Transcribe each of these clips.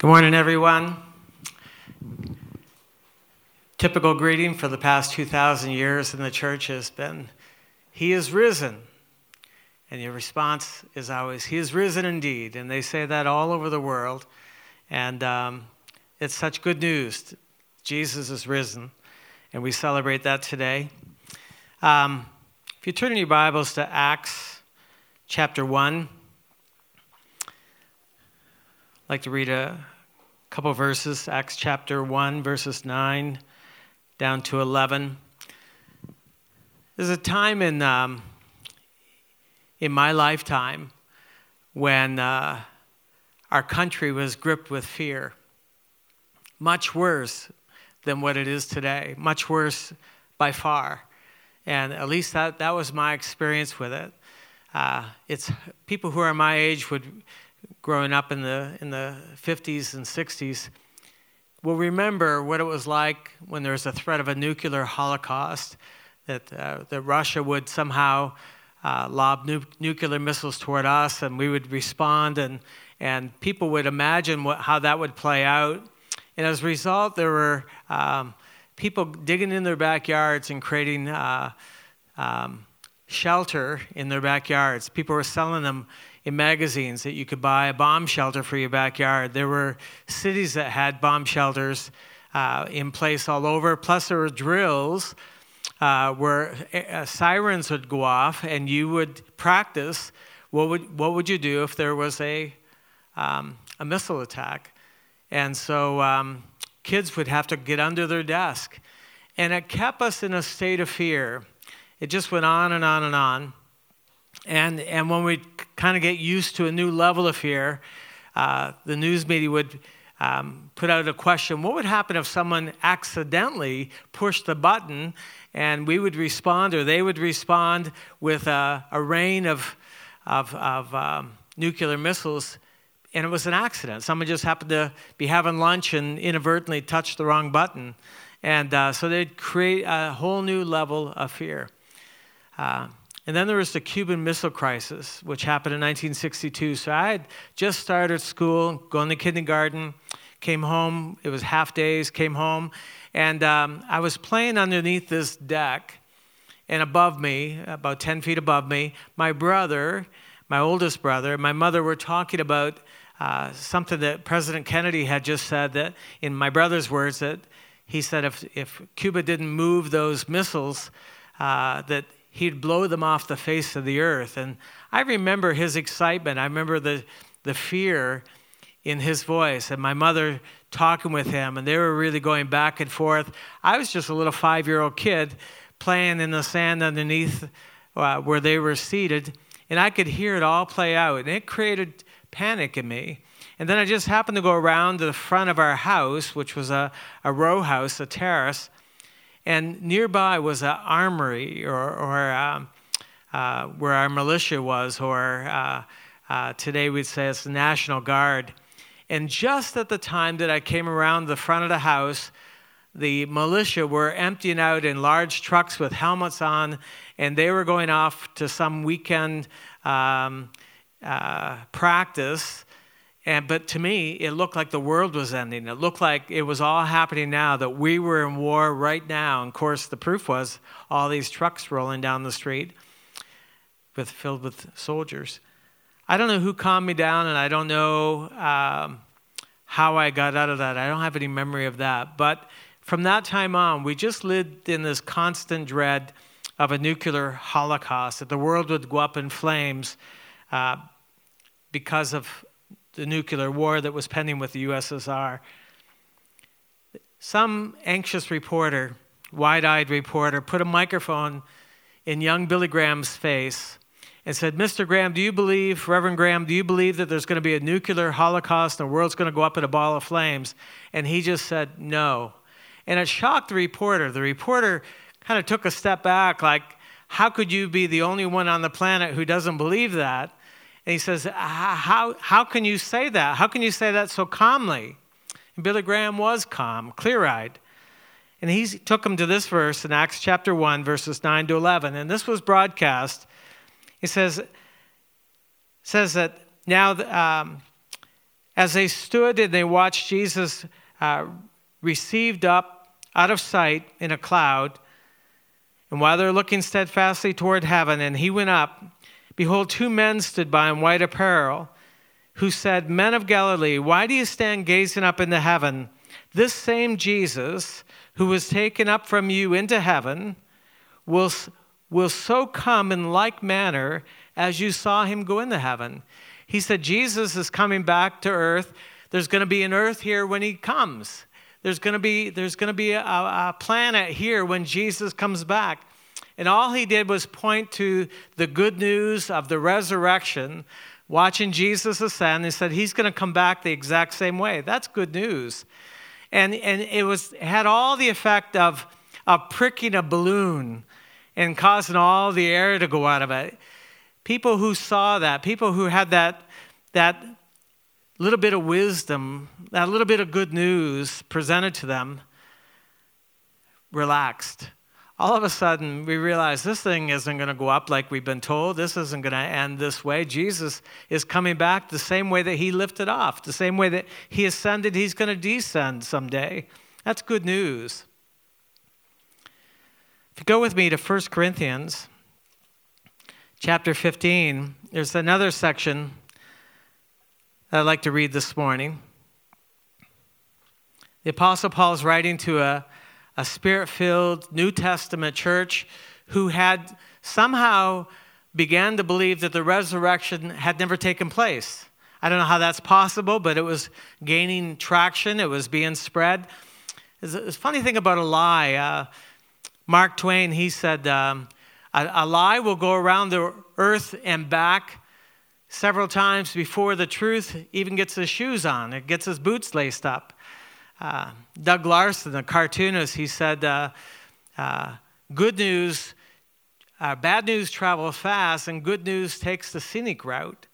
Good morning, everyone. Typical greeting for the past 2,000 years in the church has been, He is risen. And your response is always, He is risen indeed. And they say that all over the world. And um, it's such good news. Jesus is risen. And we celebrate that today. Um, if you turn in your Bibles to Acts chapter 1, I'd like to read a couple verses, Acts chapter 1, verses 9 down to 11. There's a time in, um, in my lifetime when uh, our country was gripped with fear, much worse than what it is today, much worse by far. And at least that, that was my experience with it. Uh, it's people who are my age would growing up in the, in the 50s and 60s will remember what it was like when there was a threat of a nuclear holocaust, that, uh, that Russia would somehow uh, lob nu- nuclear missiles toward us and we would respond, and, and people would imagine what, how that would play out. And as a result, there were um, people digging in their backyards and creating uh, um, shelter in their backyards. People were selling them in magazines that you could buy a bomb shelter for your backyard. There were cities that had bomb shelters uh, in place all over. Plus, there were drills uh, where uh, sirens would go off, and you would practice what would what would you do if there was a um, a missile attack. And so um, kids would have to get under their desk, and it kept us in a state of fear. It just went on and on and on. And, and when we kind of get used to a new level of fear, uh, the news media would um, put out a question what would happen if someone accidentally pushed the button? And we would respond or they would respond with a, a rain of, of, of um, nuclear missiles and it was an accident. Someone just happened to be having lunch and inadvertently touched the wrong button. And uh, so they'd create a whole new level of fear. Uh, and then there was the Cuban Missile Crisis, which happened in 1962. So I had just started school, going to kindergarten, came home. It was half days, came home. And um, I was playing underneath this deck. And above me, about 10 feet above me, my brother, my oldest brother, my mother were talking about uh, something that President Kennedy had just said that, in my brother's words, that he said if, if Cuba didn't move those missiles, uh, that he'd blow them off the face of the earth. And I remember his excitement. I remember the, the fear in his voice, and my mother talking with him, and they were really going back and forth. I was just a little five year old kid playing in the sand underneath uh, where they were seated, and I could hear it all play out, and it created panic in me. And then I just happened to go around to the front of our house, which was a, a row house, a terrace, and nearby was an armory or, or um, uh, where our militia was, or uh, uh, today we'd say it's the National Guard. And just at the time that I came around the front of the house, the militia were emptying out in large trucks with helmets on, and they were going off to some weekend um, uh, practice and, but to me, it looked like the world was ending. It looked like it was all happening now, that we were in war right now. And of course, the proof was all these trucks rolling down the street with, filled with soldiers. I don't know who calmed me down, and I don't know um, how I got out of that. I don't have any memory of that. But from that time on, we just lived in this constant dread of a nuclear holocaust, that the world would go up in flames uh, because of the nuclear war that was pending with the USSR. Some anxious reporter, wide eyed reporter, put a microphone in young Billy Graham's face and said, Mr. Graham, do you believe, Reverend Graham, do you believe that there's going to be a nuclear holocaust and the world's going to go up in a ball of flames? And he just said, no. And it shocked the reporter. The reporter kind of took a step back, like, how could you be the only one on the planet who doesn't believe that? And he says, how, how can you say that? How can you say that so calmly? And Billy Graham was calm, clear eyed. And he took him to this verse in Acts chapter 1, verses 9 to 11. And this was broadcast. He says, says that now, um, As they stood and they watched Jesus uh, received up out of sight in a cloud, and while they're looking steadfastly toward heaven, and he went up, behold, two men stood by in white apparel, who said, Men of Galilee, why do you stand gazing up into heaven? This same Jesus, who was taken up from you into heaven, will, will so come in like manner as you saw him go into heaven. He said, Jesus is coming back to earth. There's going to be an earth here when he comes. There's going to be, there's going to be a, a planet here when Jesus comes back. And all he did was point to the good news of the resurrection, watching Jesus ascend. He said he's going to come back the exact same way. That's good news. And, and it was, had all the effect of, of pricking a balloon and causing all the air to go out of it. People who saw that, people who had that, that little bit of wisdom, that little bit of good news presented to them, relaxed. All of a sudden, we realize this thing isn't going to go up like we've been told. This isn't going to end this way. Jesus is coming back the same way that he lifted off, the same way that he ascended, he's going to descend someday. That's good news. If you go with me to 1 Corinthians chapter 15, there's another section that I'd like to read this morning. The Apostle Paul is writing to a, a spirit filled New Testament church who had somehow began to believe that the resurrection had never taken place. I don't know how that's possible, but it was gaining traction, it was being spread. It's a funny thing about a lie. Uh, Mark Twain, he said, um, a, a lie will go around the earth and back several times before the truth even gets his shoes on, it gets his boots laced up. Uh, Doug Larson, the cartoonist, he said, uh, uh, Good news, uh, bad news travels fast, and good news takes the scenic route.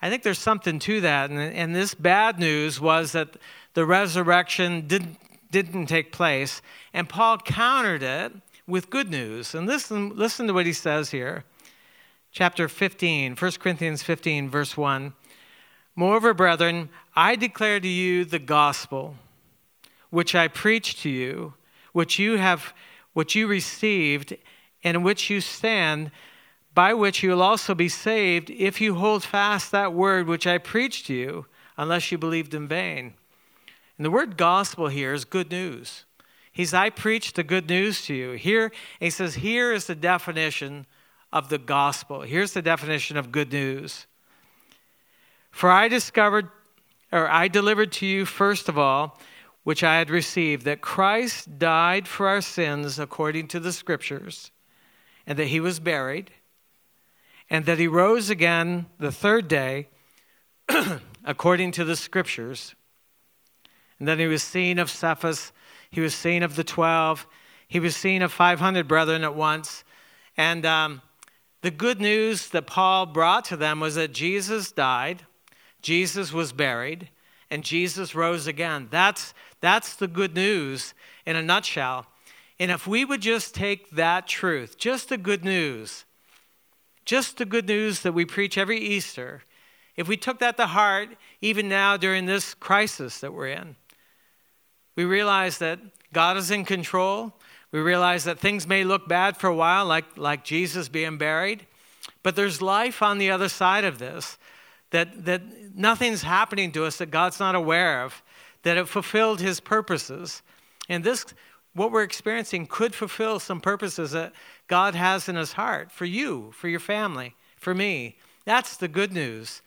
I think there's something to that. And, and this bad news was that the resurrection didn't, didn't take place, and Paul countered it with good news. And listen, listen to what he says here chapter 15, 1 Corinthians 15, verse 1. Moreover, brethren, I declare to you the gospel which I preached to you, which you have which you received, and in which you stand, by which you will also be saved, if you hold fast that word which I preached to you, unless you believed in vain. And the word gospel here is good news. He's I preached the good news to you. Here he says, here is the definition of the gospel. Here's the definition of good news. For I discovered, or I delivered to you, first of all, which I had received, that Christ died for our sins according to the Scriptures, and that he was buried, and that he rose again the third day according to the Scriptures. And then he was seen of Cephas, he was seen of the twelve, he was seen of 500 brethren at once. And um, the good news that Paul brought to them was that Jesus died, Jesus was buried, and Jesus rose again. That's, that's the good news in a nutshell. And if we would just take that truth, just the good news, just the good news that we preach every Easter, if we took that to heart, even now during this crisis that we're in, we realize that God is in control. We realize that things may look bad for a while, like, like Jesus being buried, but there's life on the other side of this, that, that nothing's happening to us that God's not aware of, that it fulfilled his purposes. And this, what we're experiencing, could fulfill some purposes that God has in his heart for you, for your family, for me. That's the good news.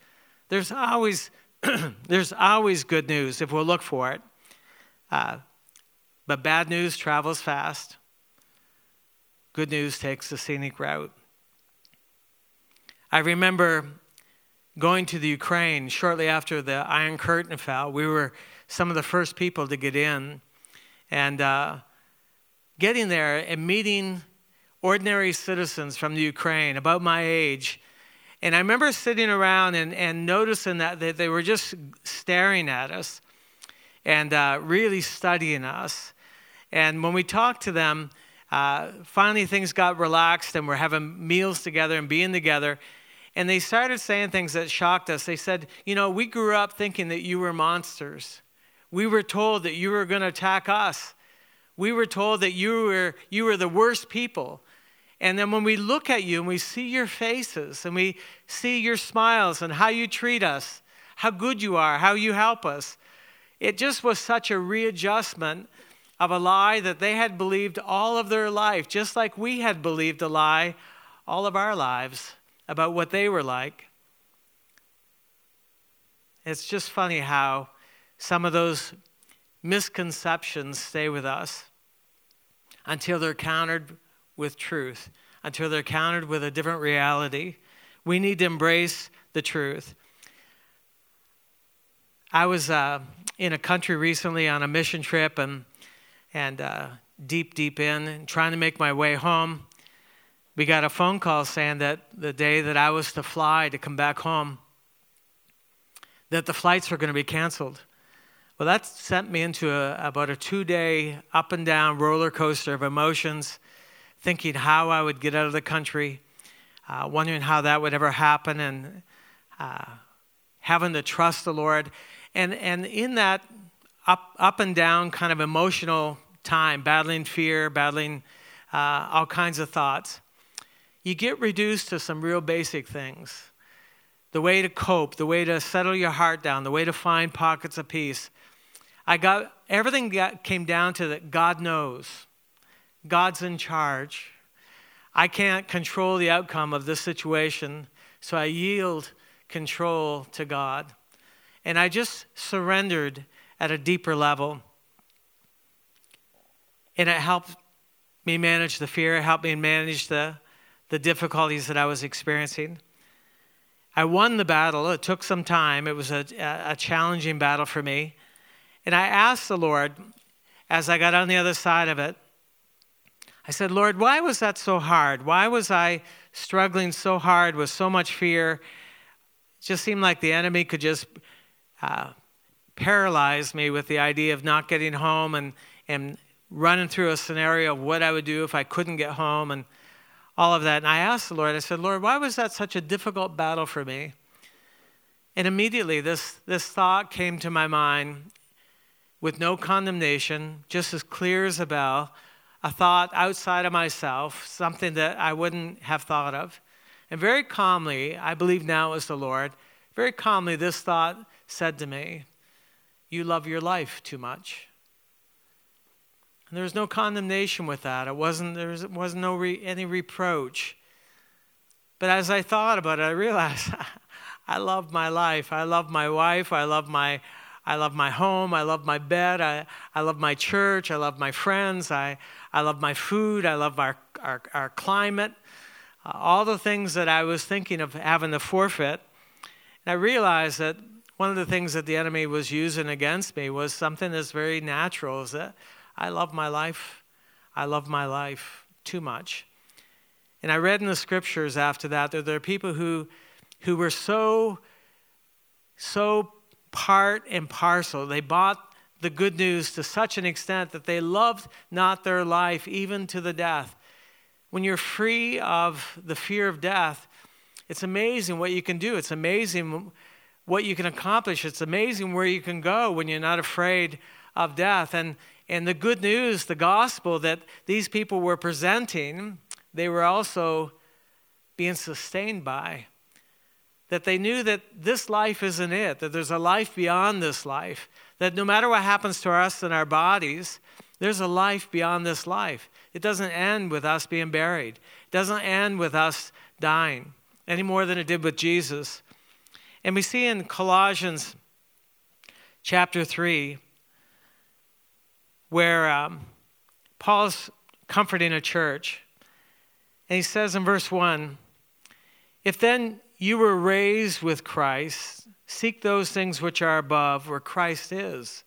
There's always, there's always good news if we'll look for it. Uh, but bad news travels fast. Good news takes the scenic route. I remember going to the Ukraine shortly after the Iron Curtain fell. We were some of the first people to get in. And uh, getting there and meeting ordinary citizens from the Ukraine about my age. And I remember sitting around and, and noticing that they, they were just staring at us and uh, really studying us. And when we talked to them, uh, finally things got relaxed and we're having meals together and being together. And they started saying things that shocked us. They said, You know, we grew up thinking that you were monsters. We were told that you were going to attack us. We were told that you were, you were the worst people. And then when we look at you and we see your faces and we see your smiles and how you treat us, how good you are, how you help us, it just was such a readjustment of a lie that they had believed all of their life, just like we had believed a lie all of our lives about what they were like. It's just funny how some of those misconceptions stay with us until they're countered with truth, until they're countered with a different reality. We need to embrace the truth. I was uh, in a country recently on a mission trip and, and uh, deep, deep in, and trying to make my way home. We got a phone call saying that the day that I was to fly to come back home, that the flights were going to be canceled. Well, that sent me into a, about a two day up and down roller coaster of emotions, thinking how I would get out of the country, uh, wondering how that would ever happen, and uh, having to trust the Lord. And, and in that up, up and down kind of emotional time, battling fear, battling uh, all kinds of thoughts, you get reduced to some real basic things. The way to cope, the way to settle your heart down, the way to find pockets of peace. I got everything got, came down to that God knows. God's in charge. I can't control the outcome of this situation, so I yield control to God. And I just surrendered at a deeper level. And it helped me manage the fear, it helped me manage the, the difficulties that I was experiencing. I won the battle. It took some time. It was a, a challenging battle for me. And I asked the Lord as I got on the other side of it, I said, Lord, why was that so hard? Why was I struggling so hard with so much fear? It just seemed like the enemy could just uh, paralyze me with the idea of not getting home and, and running through a scenario of what I would do if I couldn't get home and all of that. And I asked the Lord, I said, Lord, why was that such a difficult battle for me? And immediately this, this thought came to my mind with no condemnation, just as clear as a bell, a thought outside of myself, something that I wouldn't have thought of. And very calmly, I believe now was the Lord, very calmly, this thought said to me, You love your life too much. And there was no condemnation with that. It wasn't, there was, wasn't no re, any reproach. But as I thought about it, I realized I love my life. I love my wife. I love my I love my home. I love my bed. I, I love my church. I love my friends. I, I love my food. I love our, our, our climate. Uh, all the things that I was thinking of having to forfeit. And I realized that one of the things that the enemy was using against me was something that's very natural is that I love my life. I love my life too much. And I read in the scriptures after that that there are people who, who were so, so part and parcel. They bought the good news to such an extent that they loved not their life even to the death. When you're free of the fear of death, it's amazing what you can do. It's amazing what you can accomplish. It's amazing where you can go when you're not afraid of death. And, and the good news, the gospel that these people were presenting, they were also being sustained by that they knew that this life isn't it, that there's a life beyond this life, that no matter what happens to us in our bodies, there's a life beyond this life. It doesn't end with us being buried, it doesn't end with us dying any more than it did with Jesus. And we see in Colossians chapter 3 where um, Paul's comforting a church. And he says in verse 1 If then you were raised with Christ. Seek those things which are above, where Christ is,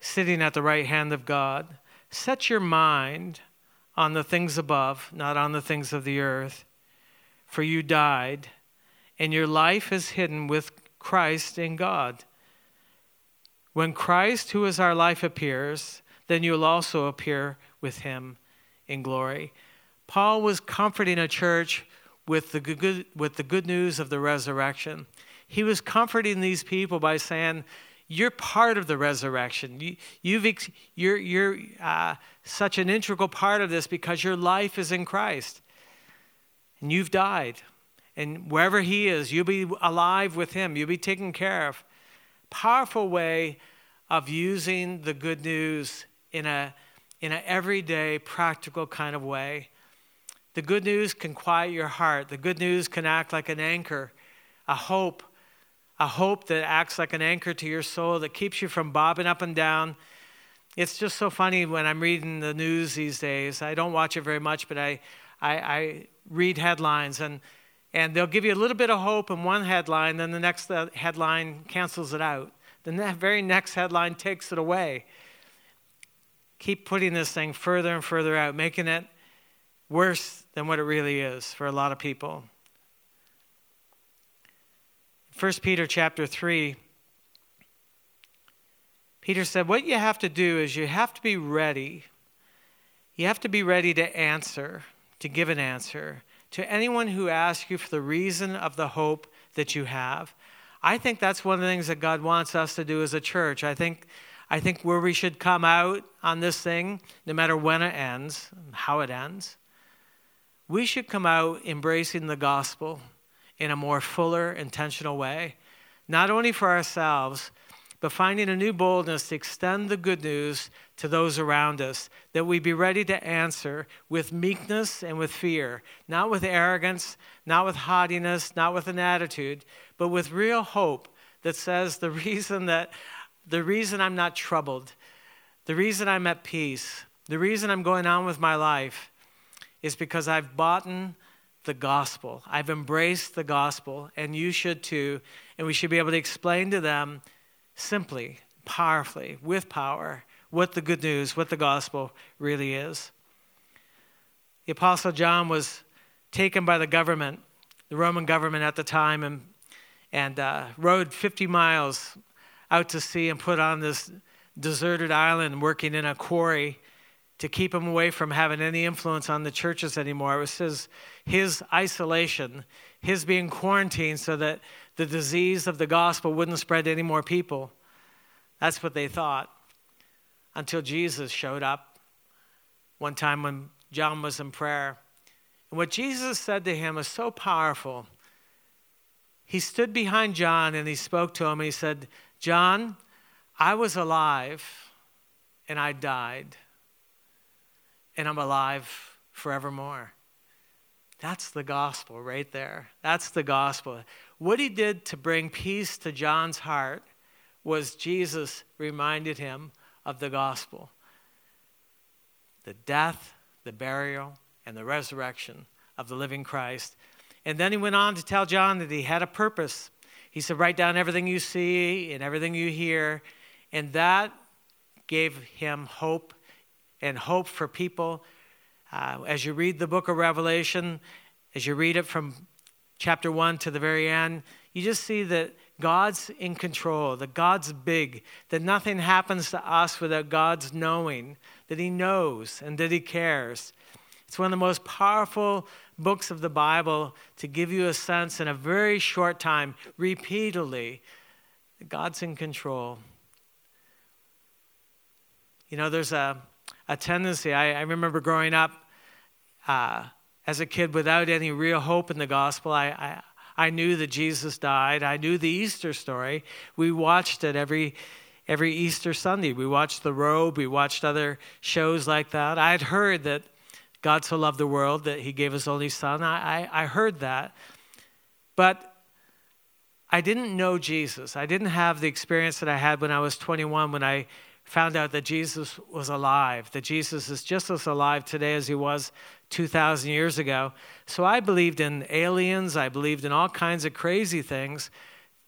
sitting at the right hand of God. Set your mind on the things above, not on the things of the earth. For you died, and your life is hidden with Christ in God. When Christ, who is our life, appears, then you'll also appear with him in glory. Paul was comforting a church with the good, with the good news of the resurrection. He was comforting these people by saying, You're part of the resurrection. You, you've, you're you're uh, such an integral part of this because your life is in Christ. And you've died. And wherever He is, you'll be alive with Him, you'll be taken care of. Powerful way of using the good news in a in an everyday, practical kind of way. The good news can quiet your heart. The good news can act like an anchor, a hope, a hope that acts like an anchor to your soul that keeps you from bobbing up and down. It's just so funny when I'm reading the news these days. I don't watch it very much, but I, I, I read headlines, and, and they'll give you a little bit of hope in one headline, then the next uh, headline cancels it out. Then the very next headline takes it away. Keep putting this thing further and further out, making it worse than what it really is for a lot of people. 1 Peter chapter 3 Peter said what you have to do is you have to be ready. You have to be ready to answer, to give an answer to anyone who asks you for the reason of the hope that you have. I think that's one of the things that God wants us to do as a church. I think I think where we should come out on this thing, no matter when it ends, how it ends, we should come out embracing the gospel in a more fuller, intentional way, not only for ourselves, but finding a new boldness to extend the good news to those around us, that we be ready to answer with meekness and with fear, not with arrogance, not with haughtiness, not with an attitude, but with real hope that says the reason that the reason I'm not troubled, the reason I'm at peace, the reason I'm going on with my life is because I've bought the gospel. I've embraced the gospel, and you should too. And we should be able to explain to them simply, powerfully, with power, what the good news, what the gospel really is. The Apostle John was taken by the government, the Roman government at the time, and, and uh, rode 50 miles out to sea and put on this deserted island working in a quarry to keep him away from having any influence on the churches anymore. It was his, his isolation, his being quarantined so that the disease of the gospel wouldn't spread to any more people. That's what they thought until Jesus showed up one time when John was in prayer. And what Jesus said to him was so powerful. He stood behind John and he spoke to him. And he said, John, I was alive and I died and I'm alive forevermore. That's the gospel right there. That's the gospel. What he did to bring peace to John's heart was Jesus reminded him of the gospel the death, the burial, and the resurrection of the living Christ. And then he went on to tell John that he had a purpose. He said, Write down everything you see and everything you hear. And that gave him hope and hope for people. Uh, as you read the book of Revelation, as you read it from chapter 1 to the very end, you just see that God's in control, that God's big, that nothing happens to us without God's knowing, that He knows and that He cares. It's one of the most powerful books of the Bible to give you a sense in a very short time, repeatedly, that God's in control. You know, there's a a tendency. I, I remember growing up uh, as a kid without any real hope in the gospel. I, I, I knew that Jesus died. I knew the Easter story. We watched it every every Easter Sunday. We watched The Robe. We watched other shows like that. I had heard that God so loved the world that He gave His only Son. I, I, I heard that, but I didn't know Jesus. I didn't have the experience that I had when I was 21 when I found out that Jesus was alive, that Jesus is just as alive today as he was 2,000 years ago. So I believed in aliens, I believed in all kinds of crazy things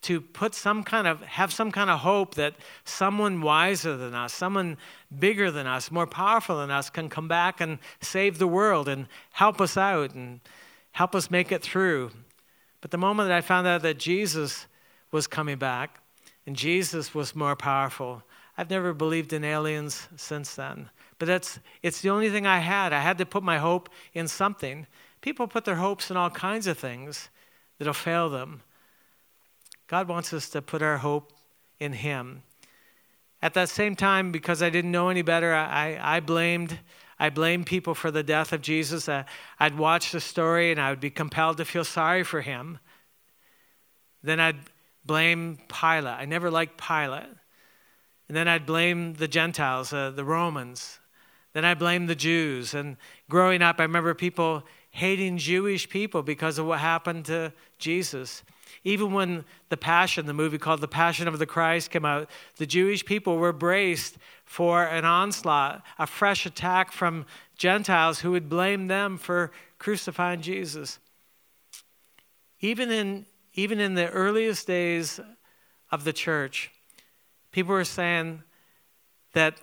to put some kind of, have some kind of hope that someone wiser than us, someone bigger than us, more powerful than us can come back and save the world and help us out and help us make it through. But the moment that I found out that Jesus was coming back and Jesus was more powerful, I've never believed in aliens since then. But that's, it's the only thing I had. I had to put my hope in something. People put their hopes in all kinds of things that'll fail them. God wants us to put our hope in Him. At that same time, because I didn't know any better, I, I blamed I blamed people for the death of Jesus. Uh, I'd watch the story and I would be compelled to feel sorry for him. Then I'd blame Pilate. I never liked Pilate. And then I'd blame the Gentiles, uh, the Romans. Then I blamed the Jews. And growing up, I remember people hating Jewish people because of what happened to Jesus. Even when The Passion, the movie called The Passion of the Christ, came out, the Jewish people were braced for an onslaught, a fresh attack from Gentiles who would blame them for crucifying Jesus. Even in, even in the earliest days of the church, people were saying that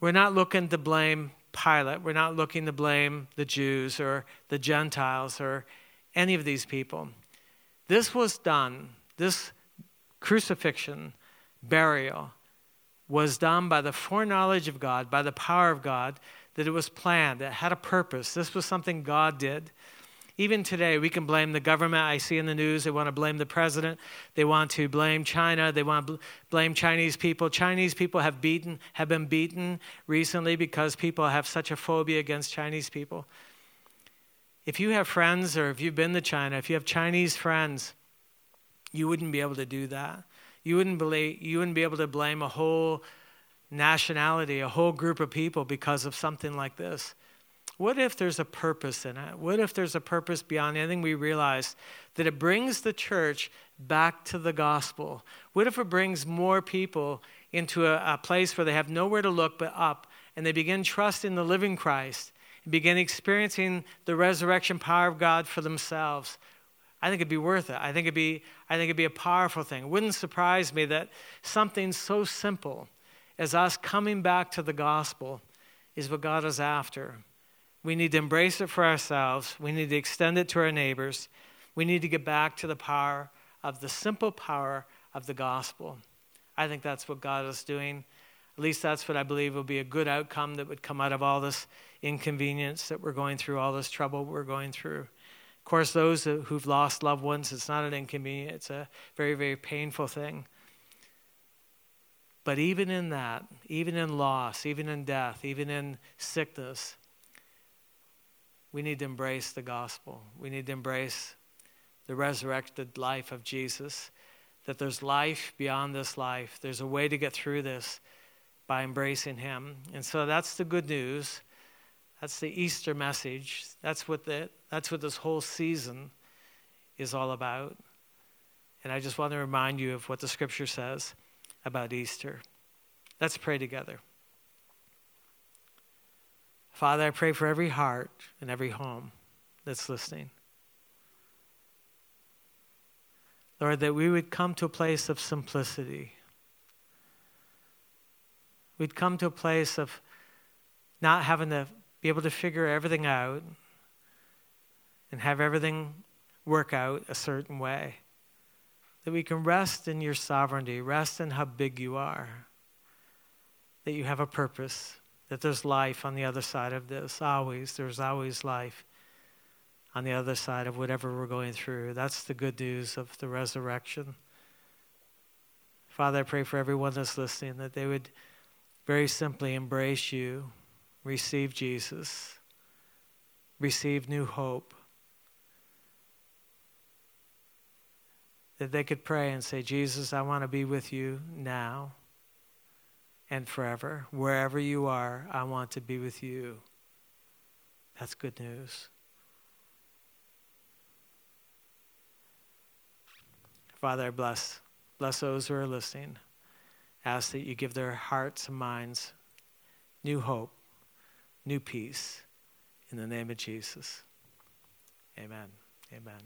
we're not looking to blame Pilate, we're not looking to blame the Jews or the Gentiles or any of these people. This was done, this crucifixion, burial, was done by the foreknowledge of God, by the power of God, that it was planned, it had a purpose. This was something God did. Even today, we can blame the government. I see in the news they want to blame the president. They want to blame China. They want to blame Chinese people. Chinese people have beaten, have been beaten recently because people have such a phobia against Chinese people. If you have friends or if you've been to China, if you have Chinese friends, you wouldn't be able to do that. You wouldn't, believe, you wouldn't be able to blame a whole nationality, a whole group of people because of something like this. What if there's a purpose in it? What if there's a purpose beyond anything we realize that it brings the church back to the gospel? What if it brings more people into a, a place where they have nowhere to look but up and they begin trusting the living Christ and begin experiencing the resurrection power of God for themselves? I think it'd be worth it. I think it'd be, I think it'd be a powerful thing. It wouldn't surprise me that something so simple as us coming back to the gospel is what God is after. We need to embrace it for ourselves. We need to extend it to our neighbors. We need to get back to the power of the simple power of the gospel. I think that's what God is doing. At least that's what I believe will be a good outcome that would come out of all this inconvenience that we're going through, all this trouble we're going through Of course, those who've lost loved ones, it's not an inconvenience, it's a very, very painful thing. But even in that, even in loss, even in death, even in sickness, we need to embrace the gospel. We need to embrace the resurrected life of Jesus, that there's life beyond this life. There's a way to get through this by embracing Him. And so that's the good news. That's the Easter message. That's what, the, that's what this whole season is all about. And I just want to remind you of what the scripture says about Easter. Let's pray together. Father, I pray for every heart and every home that's listening. Lord, that we would come to a place of simplicity. We'd come to a place of not having to be able to figure everything out and have everything work out a certain way. That we can rest in your sovereignty, rest in how big you are, that you have a purpose, that there's life on the other side of this. Always, there's always life on the other side of whatever we're going through. That's the good news of the resurrection. Father, I pray for everyone that's listening that they would very simply embrace you receive Jesus, receive new hope. That they could pray and say, Jesus, I want to be with you now and forever. Wherever you are, I want to be with you. That's good news. Father, I bless. Bless those who are listening. Ask that you give their hearts and minds new hope new peace in the name of Jesus. Amen. Amen.